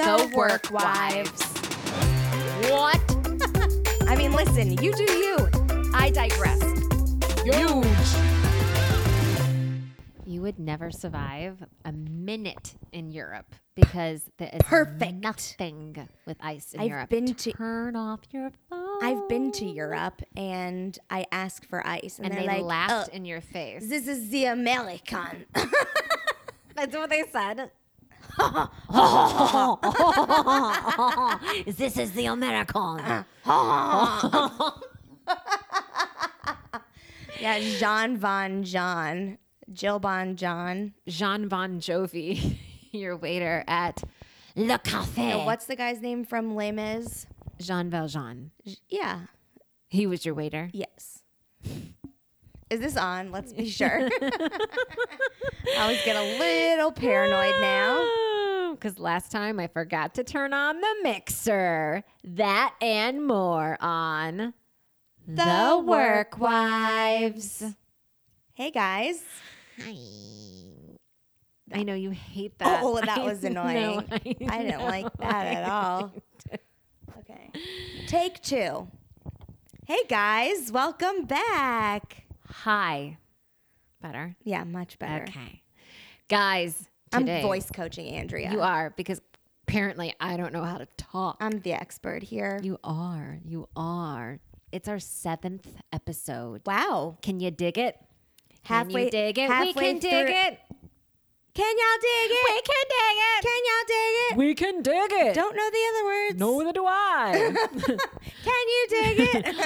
The Werk Wives. What? I mean, listen, you do you. I digress. Huge. You would never survive a minute in Europe because there is Perfect. nothing with ice in I've Europe. been to- turn off your phone. I've been to Europe and I ask for ice, and, and they're they like, laughed "Oh, in your face. "This is the American." That's what they said. this is the American. yeah, Jean Von John, Jill Bon John. Jean Bon Jovi, your waiter at Le Café. What's the guy's name from Les Mis? Jean Valjean? Yeah. He was your waiter. Yes. Is this on? Let's be sure. I always get a little paranoid now. Because last time I forgot to turn on the mixer. That and more on The Werk Wives. Hey guys. Hi. I know you hate that. Oh, that I was know, annoying. I, didn't know. like that at all. Okay. Take two. Hey guys, welcome back. Hi. Better. Yeah, much better. Okay. Guys, I'm voice coaching Andrea. you are because apparently I don't know how to talk. I'm the expert here. you are. You are. It's our seventh episode. wow. Can you dig it? Can Halfway- you dig it? We halfway can dig it. Can y'all dig it? We can dig it. Can y'all dig it? We can dig it. Don't know the other words. No, neither do I. Can you dig it?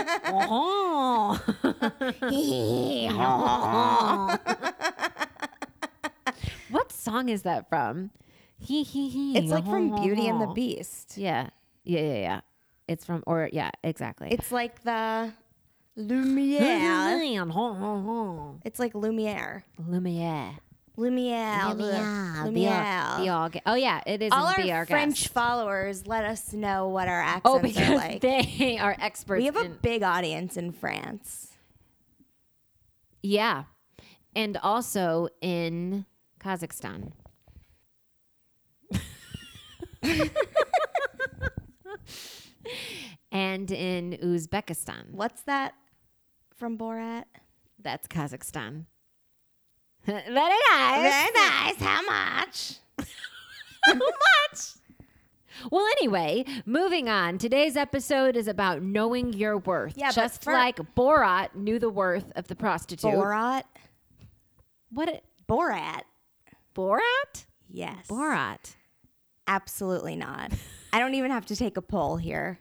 what song is that from? He he he. it's like from Beauty and the Beast. Yeah. Yeah, yeah, yeah. It's from or yeah, exactly. It's like the Lumiere. it's like Lumiere. Lumiere. Lumiere. Lumiere. our oh yeah, it is. All our French followers, let us know what our oh, accents Oh, are like. they are experts. we have a big audience in France. yeah, and also in Kazakhstan. and in Uzbekistan. What's that from Borat? That's Kazakhstan. Very nice. Very nice. How much? How much? Well, anyway, moving on. Today's episode is about knowing your worth. Yeah, just fir- like Borat knew the worth of the prostitute. Borat. What? It, Borat. Borat? Yes. Borat. Absolutely not. I don't even have to take a poll here.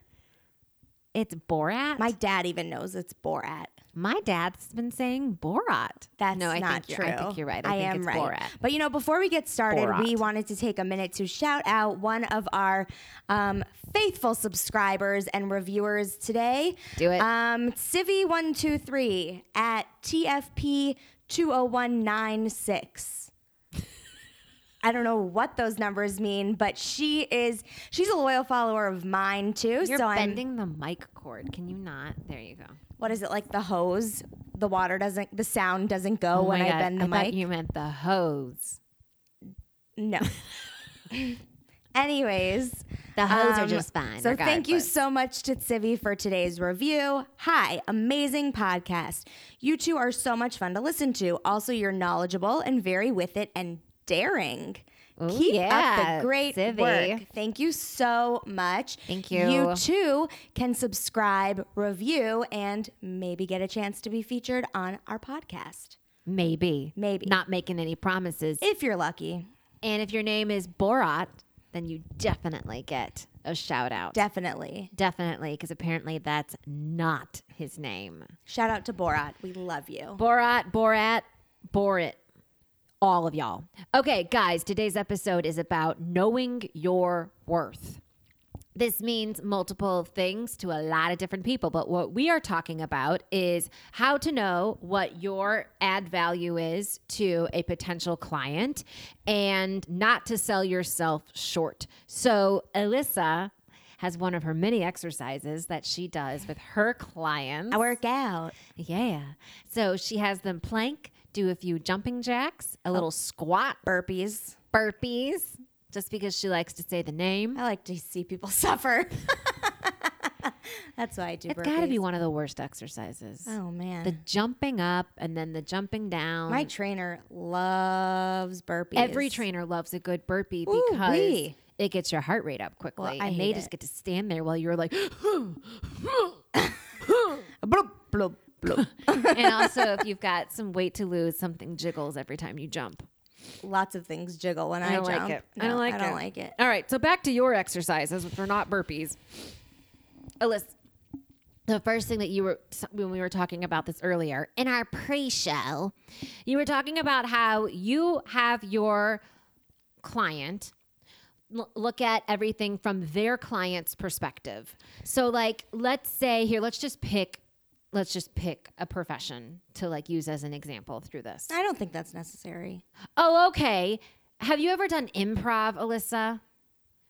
It's Borat. My dad even knows it's Borat. My dad's been saying Borat. That's no, I not think true. You're, I think you're right. I, think am it's right. Borat. But you know, before we get started, we wanted to take a minute to shout out one of our um, faithful subscribers and reviewers today. Do it. Um, Civi123 at TFP 20196. I don't know what those numbers mean, but she is she's a loyal follower of mine too. You're so I'm bending the mic cord. Can you not? There you go. what is it like the hose? The water doesn't the sound doesn't go Oh when my I bend the I thought mic. you meant the hose. No. Anyways, The hose are um, just fine. So thank you so much to Civi for today's review. Hi, amazing podcast. You two are so much fun to listen to. Also, you're knowledgeable and very with it and daring. Ooh, Keep yeah, up the great Civi. work. Thank you so much. Thank you. You too can subscribe, review, and maybe get a chance to be featured on our podcast. Maybe. Maybe. Not making any promises. If you're lucky. and if your name is Borat, then you definitely get a shout out. Definitely. definitely, because apparently that's not his name. Shout out to Borat. We love you. Borat, Borat, Borit. All of y'all. Okay, guys, today's episode is about knowing your worth. This means multiple things to a lot of different people, but what we are talking about is how to know what your add value is to a potential client and not to sell yourself short. So, Alyssa has one of her many exercises that she does with her clients. I work out. Yeah. So she has them plank, do a few jumping jacks, a oh. little squat, Burpees. burpees, just because she likes to say the name. I like to see people suffer. That's why I do It's burpees. got to be one of the worst exercises. Oh man. The jumping up and then the jumping down. My trainer loves burpees. Every trainer loves a good burpee Ooh, because wee. it gets your heart rate up quickly. I and they hate just it. get to stand there while you're like, bloop, bloop. and also if you've got some weight to lose, something jiggles every time you jump. Lots of things jiggle when I, I don't jump. like it. I don't like it. I don't it. like it. All right, so back to your exercises, which are not burpees. Alyssa, the first thing that you were when we were talking about this earlier in our pre-show, you were talking about how you have your client look at everything from their client's perspective. So like let's say here let's just pick let's just pick a profession to like use as an example through this. I don't think that's necessary. Oh, okay. Have you ever done improv, Alyssa?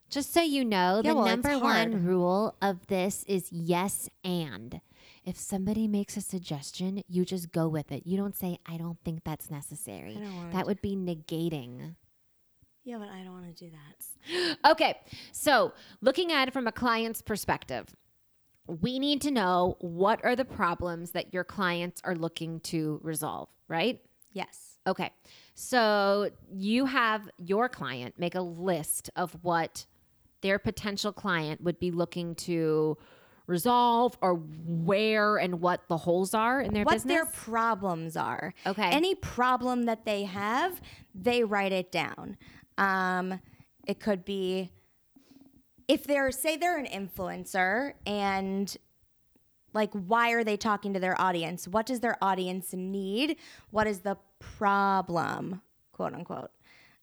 Just so you know, Yeah, the well, number one rule of this is yes and. If somebody makes a suggestion, you just go with it. You don't say, I don't think that's necessary. I don't wanna That would be negating. Yeah, but I don't want to do that. Okay, so looking at it from a client's perspective, we need to know what are the problems that your clients are looking to resolve, right? Yes. Okay. So you have your client make a list of what their potential client would be looking to resolve or where and what the holes are in their what business. their problems are. Okay. Any problem that they have, they write it down. Um, it could be if they're say they're an influencer and like why are they talking to their audience? What does their audience need? What is the problem, quote unquote?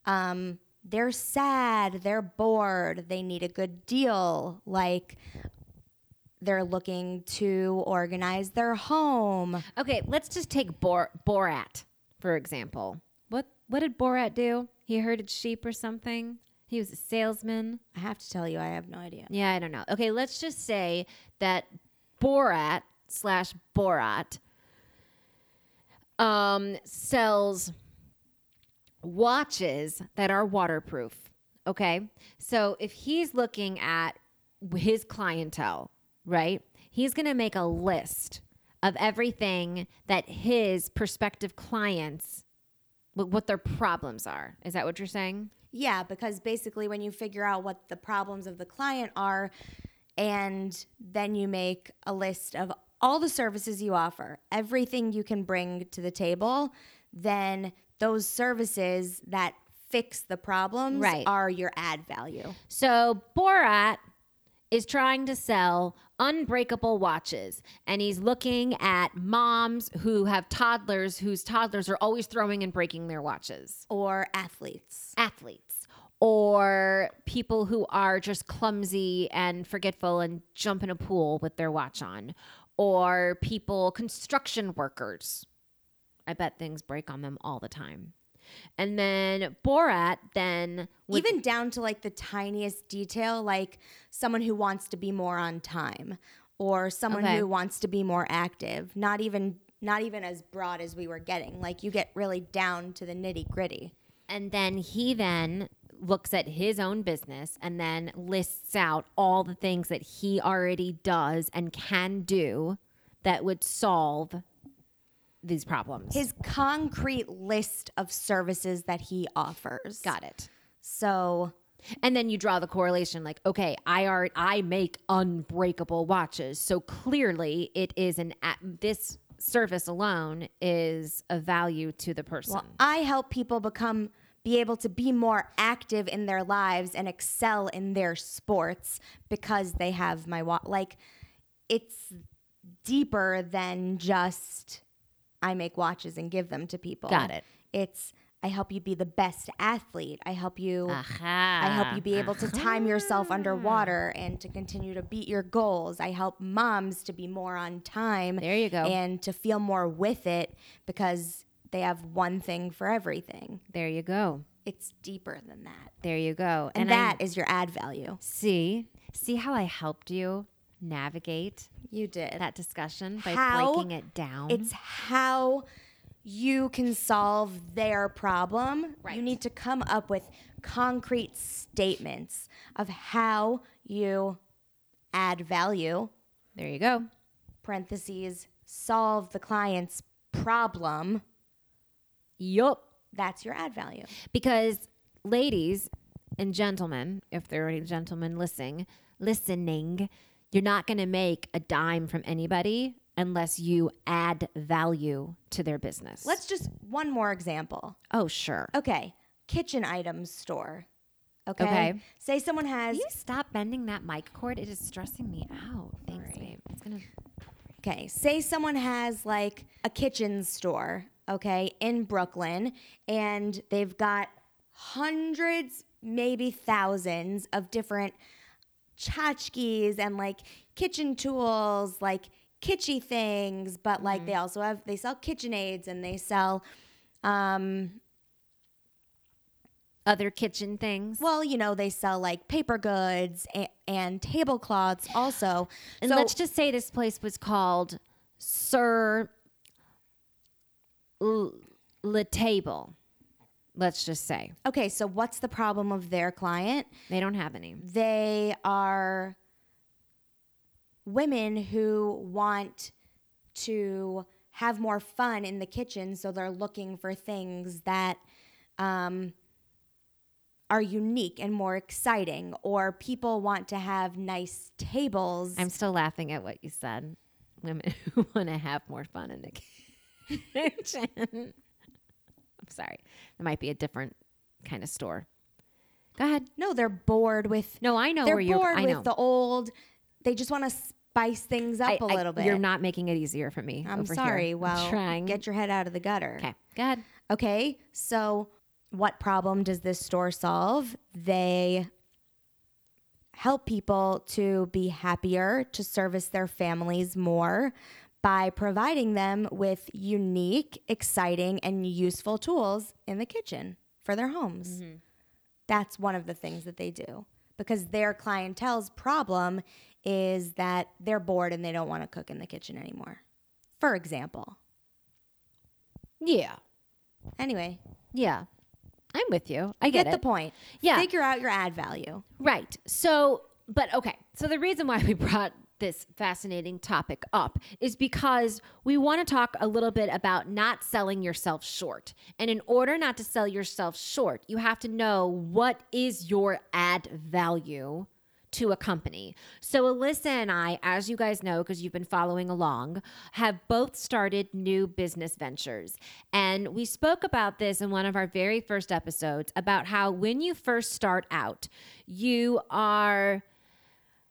Um, they're sad, they're bored, they need a good deal, like they're looking to organize their home. okay, let's just take Bor- Borat for example. What what did Borat do? He herded sheep or something. He was a salesman. I have to tell you, I have no idea. Yeah, I don't know. Okay, let's just say that Borat slash Borat um, sells watches that are waterproof. Okay, so if he's looking at his clientele, right, he's going to make a list of everything that his prospective clients, wh- what their problems are. Is that what you're saying? Yeah, because basically, when you figure out what the problems of the client are, and then you make a list of all the services you offer, everything you can bring to the table, then those services that fix the problems Right. are your add value. So Borat is trying to sell unbreakable watches and he's looking at moms who have toddlers whose toddlers are always throwing and breaking their watches. Or athletes. Athletes or people who are just clumsy and forgetful and jump in a pool with their watch on or people construction workers. I bet things break on them all the time. And then Borat then Even down to like the tiniest detail, like someone who wants to be more on time or someone Okay. who wants to be more active. Not even not even as broad as we were getting. Like you get really down to the nitty gritty. And then he then looks at his own business and then lists out all the things that he already does and can do that would solve these problems. His concrete list of services that he offers. Got it. So And then you draw the correlation like, okay, I are I make unbreakable watches. So clearly it is an this service alone is a value to the person. well, I help people become be able to be more active in their lives and excel in their sports because they have my wa- like it's deeper than just I make watches and give them to people. Got it. It's I help you be the best athlete. I help you Aha. I help you be able to time yourself underwater and to continue to beat your goals. I help moms to be more on time. There you go. And to feel more with it because they have one thing for everything. There you go. It's deeper than that. There you go. And, I- that is your add value. See, see how I helped you navigate You did. that discussion by How breaking it down. It's how you can solve their problem. Right. You need to come up with concrete statements of how you add value, There you go. parentheses, solve the client's problem, Yup. that's your add value. Because ladies and gentlemen, if there are any gentlemen listening, listening, you're not going to make a dime from anybody unless you add value to their business. Let's just one more example. Oh, sure. Okay, kitchen items store. Okay. Okay. Say someone has Will you stop bending that mic cord? It is stressing me out. Thanks, Sorry. babe. It's gonna. Okay, say someone has like a kitchen store, okay, in Brooklyn, and they've got hundreds, maybe thousands of different tchotchkes and like kitchen tools, like kitschy things, but like they also have they sell kitchen aids and they sell um Other kitchen things. well, you know, they sell like paper goods and, and tablecloths also. and so let's just say this place was called Sir L- Le Table. Let's just say okay, so what's the problem of their client? they don't have any. they are women who want to have more fun in the kitchen so they're looking for things that um, are unique and more exciting or people want to have nice tables I'm still laughing at what you said. Women who want to have more fun in the kitchen. Sorry. There might be a different kind of store. Go ahead. no they're bored with No, I know they're where you're. bored I with know. they old they just want to spice things up I- a I- little bit You're not making it easier for me. i'm over sorry Here. I'm well trying. get your head out of the gutter okay. Go ahead. Okay, so what problem does this store solve? They help people to be happier, to service their families more by providing them with unique, exciting, and useful tools in the kitchen for their homes. Mm-hmm. That's one of the things that they do because their clientele's problem is that they're bored and they don't want to cook in the kitchen anymore. For example. Yeah. Anyway, Yeah. I'm with you. I get get, the point. Yeah. Figure out your add value. Right. So, but okay. So the reason why we brought this fascinating topic up is because we want to talk a little bit about not selling yourself short. And in order not to sell yourself short, you have to know what is your add value to a company. So Alyssa and I, as you guys know, because you've been following along, have both started new business ventures. And we spoke about this in one of our very first episodes about how when you first start out, you are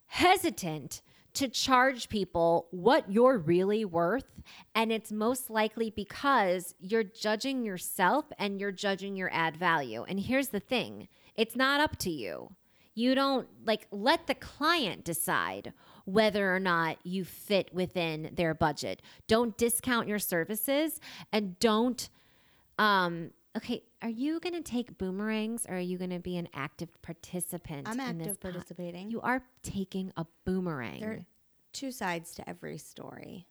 hesitant to charge people what you're really worth. And it's most likely because you're judging yourself and you're judging your add value. And here's the thing it's not up to you. You don't like let the client decide whether or not you fit within their budget. Don't discount your services and don't um okay, are you going to take boomerangs or are you going to be an active participant I'm in this active po- participating. you are taking a boomerang. there are two sides to every story.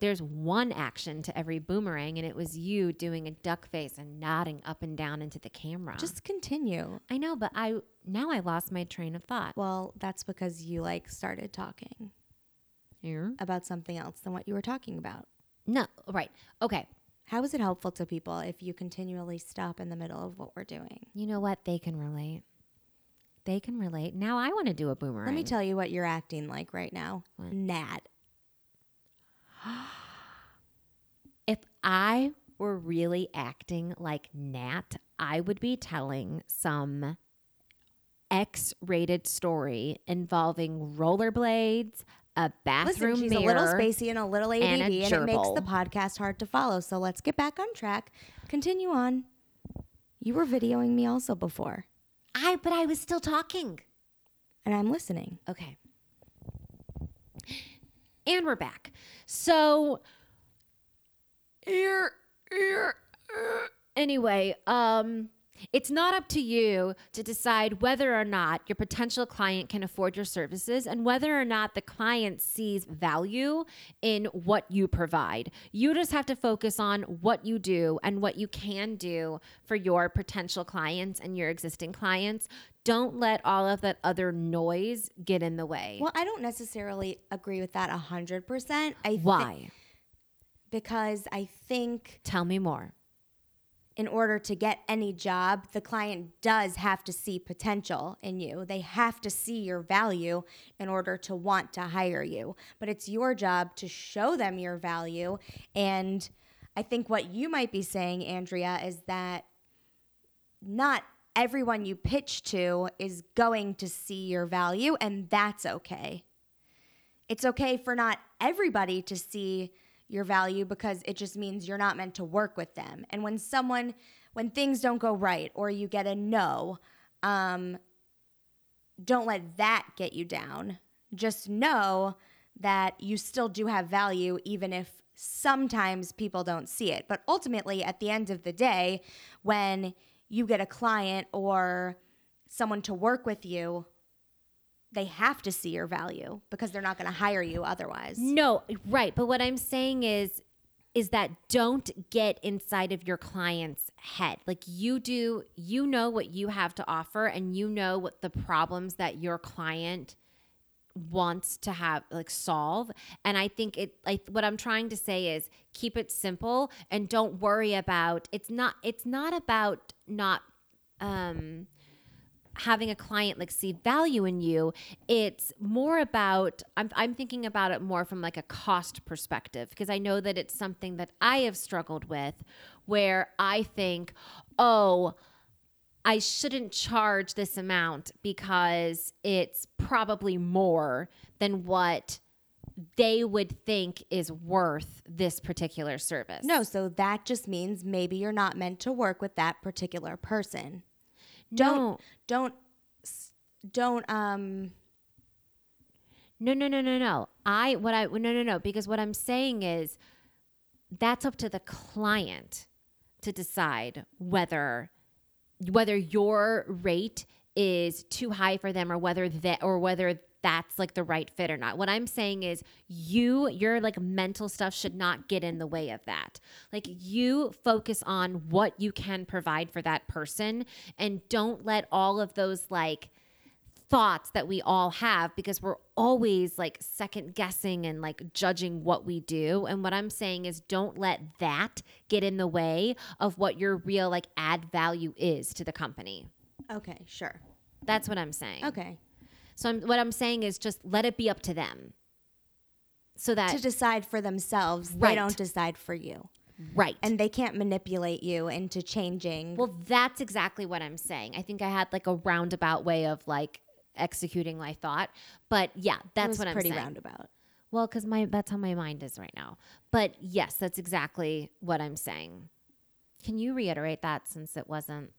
There's one action to every boomerang, and it was you doing a duck face and nodding up and down into the camera. Just continue. I know, but I now I lost my train of thought. Well, that's because you like started talking Here? about something else than what you were talking about. No, right. Okay. How is it helpful to people if you continually stop in the middle of what we're doing? You know what? They can relate. They can relate. Now I want to do a boomerang. Let me tell you what you're acting like right now. What? Nat. if I were really acting like Nat, I would be telling some X rated story involving rollerblades, a bathroom Listen, she's mirror. a little spacey and a little ADD, and and, it makes the podcast hard to follow. So let's get back on track. Continue on. You were videoing me also before, I but I was still talking. and I'm listening. Okay. And we're back. So ear, ear, ear. anyway, um It's not up to you to decide whether or not your potential client can afford your services and whether or not the client sees value in what you provide. You just have to focus on what you do and what you can do for your potential clients and your existing clients. Don't let all of that other noise get in the way. Well, I don't necessarily agree with that 100%. I Why? because I think Tell me more. In order to get any job, the client does have to see potential in you. They have to see your value in order to want to hire you. But it's your job to show them your value. And I think what you might be saying, Andrea, is that not everyone you pitch to is going to see your value, and that's okay. It's okay for not everybody to see your value because it just means you're not meant to work with them. And when someone, when things don't go right or you get a no, um, don't let that get you down. Just know that you still do have value, even if sometimes people don't see it. But ultimately, at the end of the day, when you get a client or someone to work with you, they have to see your value because they're not going to hire you otherwise. No, right. But what I'm saying is, is that don't get inside of your client's head. Like you do, you know what you have to offer and you know what the problems that your client wants to have like solve and i think it like what i'm trying to say is keep it simple and don't worry about it's not it's not about not um having a client like see value in you it's more about I'm, I'm thinking about it more from like a cost perspective because i know that it's something that i have struggled with where i think oh i shouldn't charge this amount because it's probably more than what they would think is worth this particular service No, so that just means maybe you're not meant to work with that particular person. Don't No. don't don't um No, no, no, no, no. I what I no, no, no. Because what I'm saying is that's up to the client to decide whether whether your rate is too high for them or whether that or whether that's like the right fit or not. What I'm saying is you your like mental stuff should not get in the way of that. Like you focus on what you can provide for that person and don't let all of those like thoughts that we all have because we're always like second guessing and like judging what we do. And what I'm saying is don't let that get in the way of what your real like add value is to the company. okay, sure. That's what I'm saying. Okay. So I'm, what I'm saying is just let it be up to them. So that To decide for themselves, Right. they don't decide for you. right. And they can't manipulate you into changing. Well, that's exactly what I'm saying. I think I had like a roundabout way of like executing my thought, but yeah, that's what I'm saying. Pretty saying. roundabout. Well, because my that's how my mind is right now. But yes, that's exactly what I'm saying. Can you reiterate that since it wasn't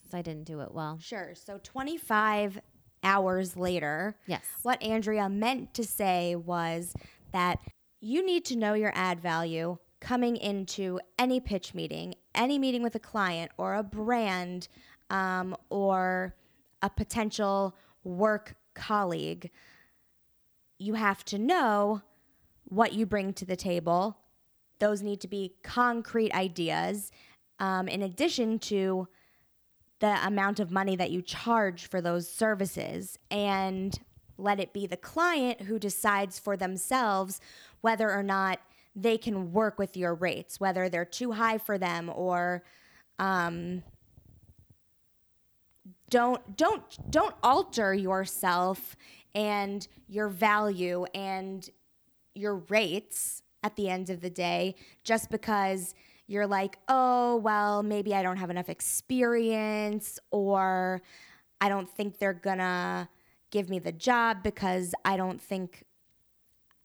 since I didn't do it well? Sure. So 25 hours later, Yes. what Andrea meant to say was that you need to know your add value coming into any pitch meeting, any meeting with a client or a brand um, or a potential work colleague. You have to know what you bring to the table. Those need to be concrete ideas, um, in addition to the amount of money that you charge for those services and let it be the client who decides for themselves whether or not they can work with your rates, whether they're too high for them or um, don't don't don't alter yourself and your value and your rates at the end of the day just because you're like, oh, well, maybe I don't have enough experience or I don't think they're gonna give me the job because I don't think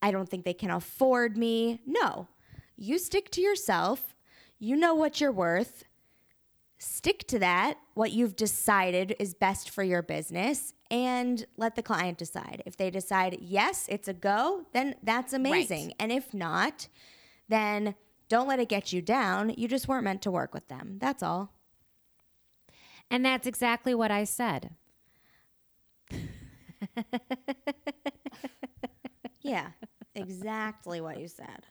I don't think they can afford me. No. You stick to yourself. You know what you're worth. Stick to that, what you've decided is best for your business, and let the client decide. If they decide, yes, it's a go, then that's amazing. And if not, then don't let it get you down. You just weren't meant to work with them. That's all. And that's exactly what I said. Yeah, exactly what you said.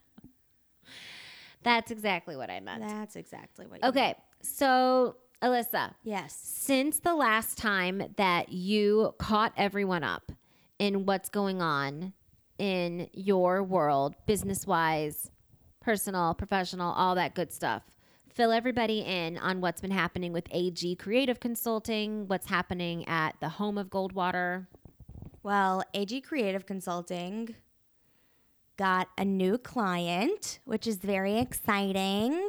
That's exactly what I meant. That's exactly what you Okay, so Alyssa, Yes. since the last time that you caught everyone up in what's going on in your world, business wise, personal, professional, all that good stuff, fill everybody in on what's been happening with AG Creative Consulting, what's happening at the home of Goldwater. Well, AG Creative Consulting got a new client, which is very exciting.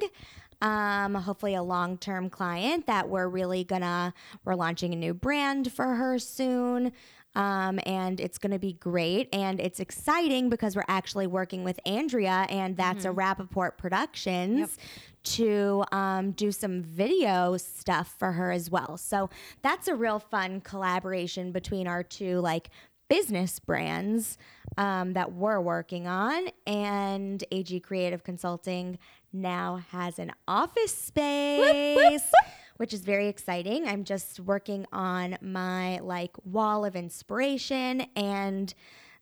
Um, hopefully a long-term client that we're really gonna we're launching a new brand for her soon. Um, and it's going to be great. And it's exciting because we're actually working with Andrea, and that's a Rappaport Productions to um, do some video stuff for her as well. So that's a real fun collaboration between our two like business brands um, that we're working on. And AG Creative Consulting now has an office space. Which is very exciting. I'm just working on my like wall of inspiration, and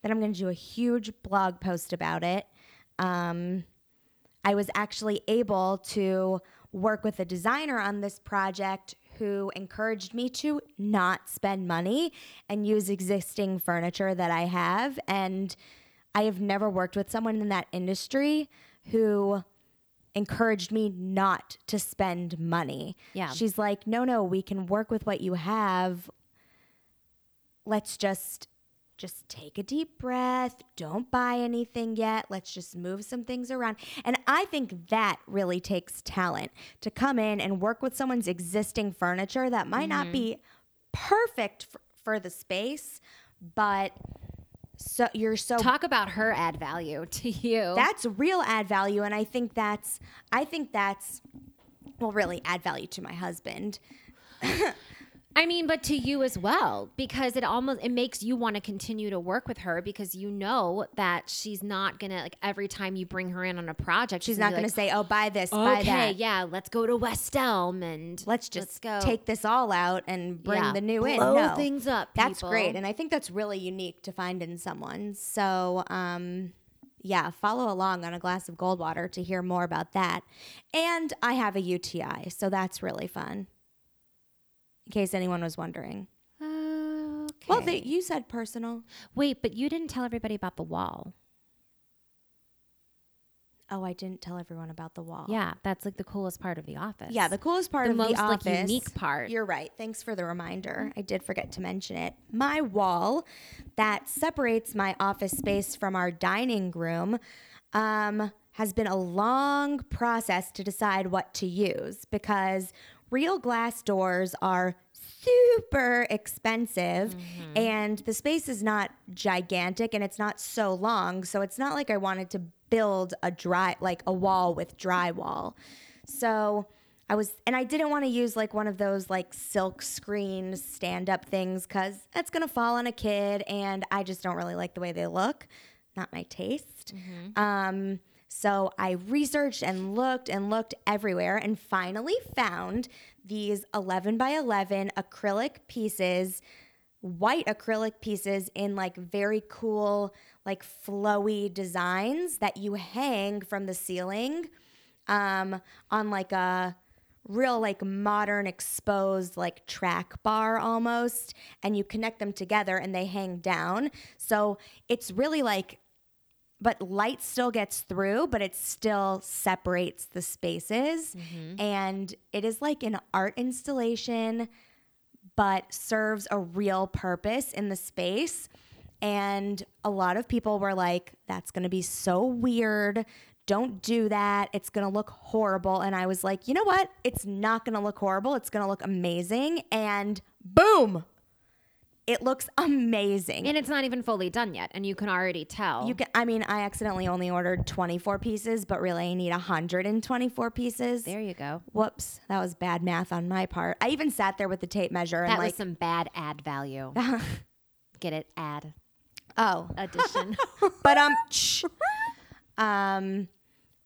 then I'm going to do a huge blog post about it. Um, I was actually able to work with a designer on this project who encouraged me to not spend money and use existing furniture that I have. And I have never worked with someone in that industry who encouraged me not to spend money. Yeah. She's like, no, no, we can work with what you have. Let's just just take a deep breath. Don't buy anything yet. Let's just move some things around. And I think that really takes talent to come in and work with someone's existing furniture that might not mm-hmm. be perfect for, for the space, but so you're so Talk about her add value to you. that's real add value and i think that's i think that's well really add value to my husband I mean, but to you as well, because it almost it makes you want to continue to work with her because you know that she's not gonna like every time you bring her in on a project, she's not be going to like, say oh buy this buy Okay, that yeah, let's go to West Elm and let's just go take this all out and bring Yeah, the new in blow no things up. that's great and i think that's really unique to find in someone so um yeah, follow along on a glass of Goldwater to hear more about that. And I have a UTI, so that's really fun. In case anyone was wondering. Okay. Well, they, you said personal. wait, but you didn't tell everybody about the wall. Oh, I didn't tell everyone about the wall. Yeah, that's like the coolest part of the office. Yeah, the coolest part The of most, the office. like, unique part. You're right. Thanks for the reminder. I did forget to mention it. My wall that separates my office space from our dining room um, has been a long process to decide what to use because real glass doors are super expensive Mm-hmm. and the space is not gigantic and it's not so long so it's not like i wanted to build a dry like a wall with drywall. So i was and i didn't want to use like one of those like silk screen stand up things because that's gonna fall on a kid and i just don't really like the way they look not my taste. Um so I researched and looked and looked everywhere and finally found these 11 by 11 acrylic pieces, white acrylic pieces in like very cool, like flowy designs that you hang from the ceiling um, on like a real like modern exposed like track bar almost and you connect them together and they hang down. So it's really like but light still gets through, but it still separates the spaces. Mm-hmm. And it is like an art installation, but serves a real purpose in the space. And a lot of people were like, that's going to be so weird. Don't do that. It's going to look horrible. And I was like, you know what? It's not going to look horrible. It's going to look amazing. And boom, it looks amazing. And it's not even fully done yet, and you can already tell. You can. I mean, I accidentally only ordered 24 pieces, but really I need 124 pieces. there you go. Whoops, that was bad math on my part. I even sat there with the tape measure and That like, was some bad add value. Get it? Ad oh, addition. but um, shh. um,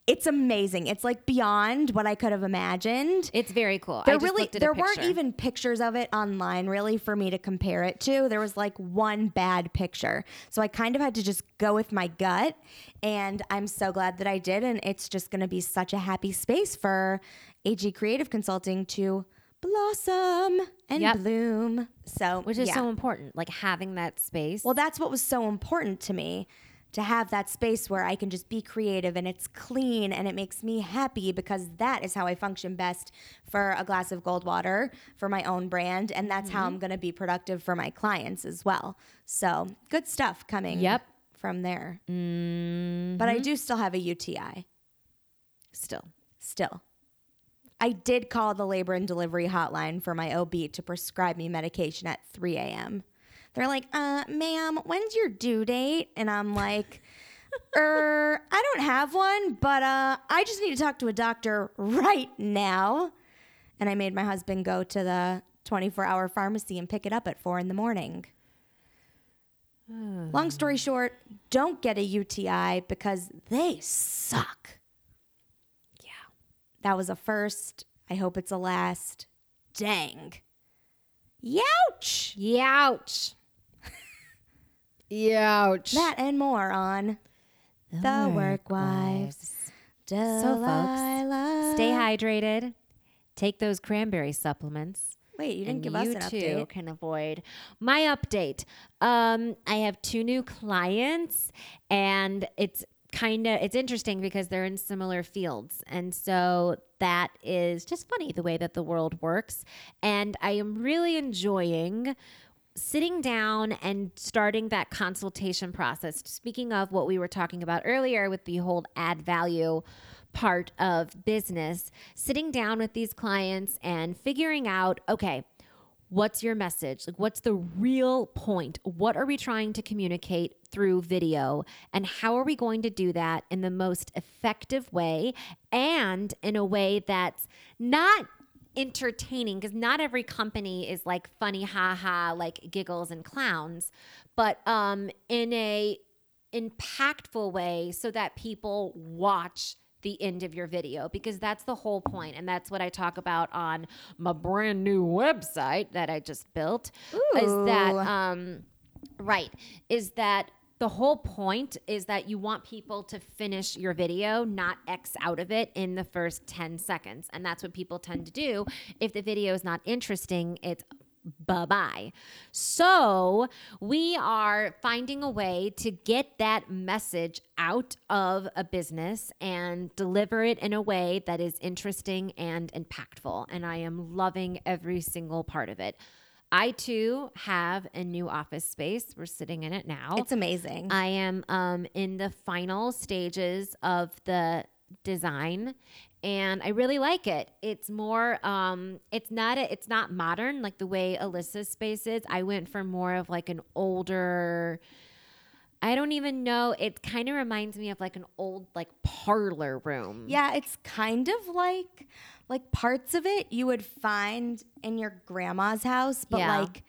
It's amazing. It's like beyond what I could have imagined. It's very cool. There really looked at a there weren't even pictures of it online really for me to compare it to. There was like one bad picture. So I kind of had to just go with my gut and I'm so glad that I did and it's just going to be such a happy space for AG Creative Consulting to blossom and Yep. bloom. So which is yeah. so important. Like having that space. Well, that's what was so important to me to have that space where I can just be creative and it's clean and it makes me happy because that is how I function best for a glass of Goldwater for my own brand. And that's how mm-hmm. I'm going to be productive for my clients as well. So good stuff coming Yep. from there. Mm-hmm. But I do still have a UTI still. still. I did call the labor and delivery hotline for my OB to prescribe me medication at 3 a.m. They're like, uh, ma'am, when's your due date? And I'm like, er, I don't have one, but uh, I just need to talk to a doctor right now. And I made my husband go to the 24 hour pharmacy and pick it up at four in the morning. Long story short, don't get a UTI because they suck. Yeah. That was a first. I hope it's a last. Dang. Youch! Youch. Youch. That and more on The Werk Wives. Delilah. So, folks, stay hydrated. Take those cranberry supplements. Wait, you didn't give us you an too update. can avoid my update. Um, I have two new clients, and it's kind of it's interesting because they're in similar fields, and so that is just funny the way that the world works. And I am really enjoying sitting down and starting that consultation process. Speaking of what we were talking about earlier with the whole add value part of business, sitting down with these clients and figuring out, okay, what's your message? Like what's the real point? What are we trying to communicate through video and how are we going to do that in the most effective way and in a way that's not entertaining because not every company is like funny haha like giggles and clowns but um in a impactful way so that people watch the end of your video because that's the whole point and that's what I talk about on my brand new website that I just built is that um right is that the whole point is that you want people to finish your video, not X out of it in the first 10 seconds. And that's what people tend to do. If the video is not interesting, it's bye bye. So we are finding a way to get that message out of a business and deliver it in a way that is interesting and impactful. And I am loving every single part of it. I too have a new office space. We're sitting in it now. It's amazing. I am um, in the final stages of the design and I really like it. It's more um it's not a, it's not modern like the way Alyssa's space is. I went for more of like an older I don't even know. It kind of reminds me of like an old like parlor room. yeah, it's kind of like like parts of it you would find in your grandma's house, but Yeah. like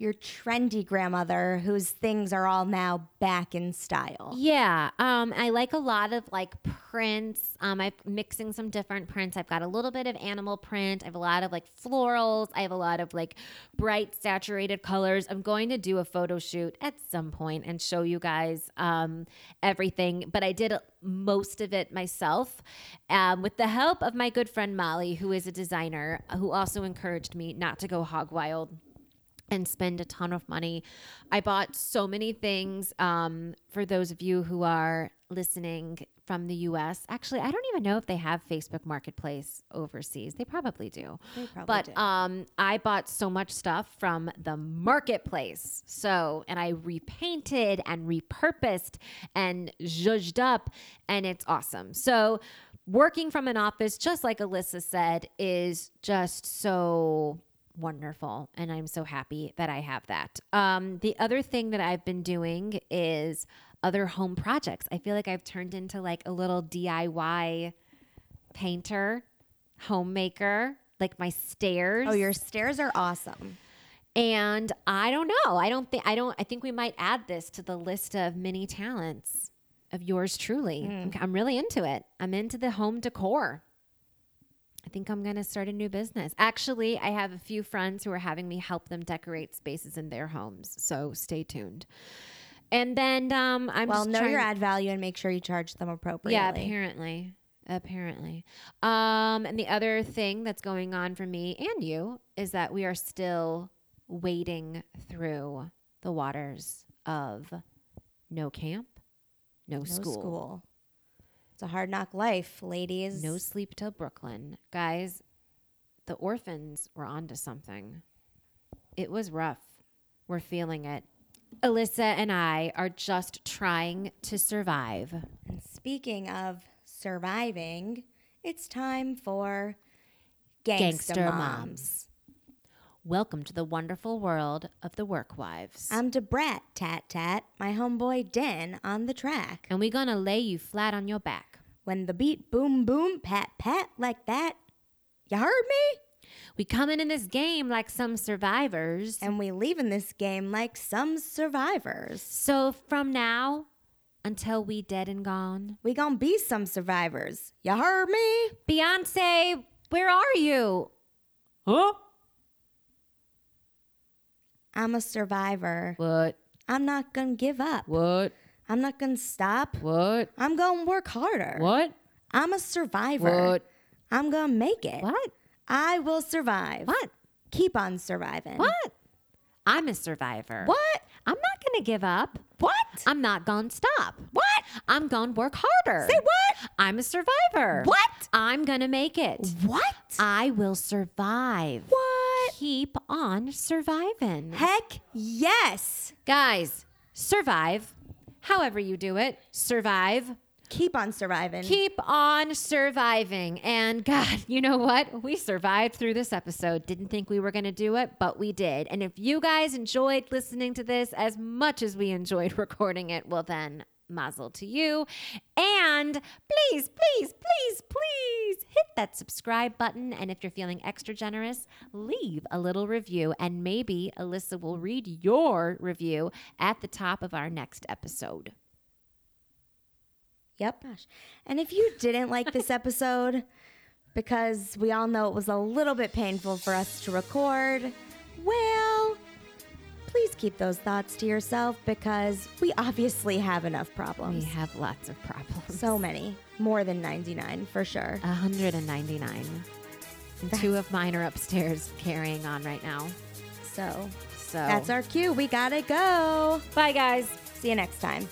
your trendy grandmother whose things are all now back in style. Yeah, um, I like a lot of like prints. Um, I'm mixing some different prints. I've got a little bit of animal print. I have a lot of like florals. I have a lot of like bright saturated colors. I'm going to do a photo shoot at some point and show you guys um, everything. But I did most of it myself um, with the help of my good friend Molly, who is a designer, who also encouraged me not to go hog wild and spend a ton of money. I bought so many things um, for those of you who are listening from the US. Actually, I don't even know if they have Facebook Marketplace overseas. They probably do. They probably but do. um, I bought so much stuff from the marketplace. So, and I repainted and repurposed and zhuzhed up, and it's awesome. So, working from an office, just like Alyssa said, is just so wonderful and i'm so happy that i have that um, the other thing that i've been doing is other home projects i feel like i've turned into like a little diy painter homemaker like my stairs Oh, your stairs are awesome. and i don't know i don't think i don't i think we might add this to the list of mini talents of yours truly. I'm, I'm really into it. I'm into the home decor. I think I'm going to start a new business. Actually, I have a few friends who are having me help them decorate spaces in their homes. So stay tuned. And then um, I'm well, know trying your ad value and make sure you charge them appropriately. yeah, apparently. Apparently. Um, and the other thing that's going on for me and you is that we are still wading through the waters of no camp, no, No school, school. It's a hard knock life, ladies. no sleep till Brooklyn. Guys, the orphans were onto something. It was rough. We're feeling it. Alyssa and I are just trying to survive. And speaking of surviving, it's time for Gangsta, Gangster Moms. Moms. Welcome to the wonderful world of the Werk Wives. I'm Debrat Tat Tat, my homeboy Den on the track. and we're gonna lay you flat on your back. When the beat boom boom pat pat like that, you heard me? We coming in this game like some survivors. And we leaving this game like some survivors. so from now until we dead and gone, We gon' be some survivors. You heard me? Beyonce, where are you? Huh? I'm a survivor. What? I'm not gonna give up. What? I'm not gonna stop. What? I'm gonna work harder. What? I'm a survivor. What? I'm gonna make it. What? I will survive. What? Keep on surviving. What? I'm a survivor. What? I'm not gonna give up. What? I'm not gonna stop. What? I'm gonna work harder. Say what? I'm a survivor. What? I'm gonna make it. What? I will survive. What? Keep on surviving. Heck yes. Guys, survive. However you do it, survive. Keep on surviving. Keep on surviving. And God, you know what? We survived through this episode. Didn't think we were going to do it, but we did. And if you guys enjoyed listening to this as much as we enjoyed recording it, well, then mazel to you. And please, please, please, please hit that subscribe button. And if you're feeling extra generous, leave a little review. And maybe Alyssa will read your review at the top of our next episode. Yep. And if you didn't like this episode, because we all know it was a little bit painful for us to record, well, please keep those thoughts to yourself because we obviously have enough problems. We have lots of problems. So many. More than 99 for sure. 199. And two of mine are upstairs carrying on right now. So So that's our cue. We gotta go. bye guys. See you next time.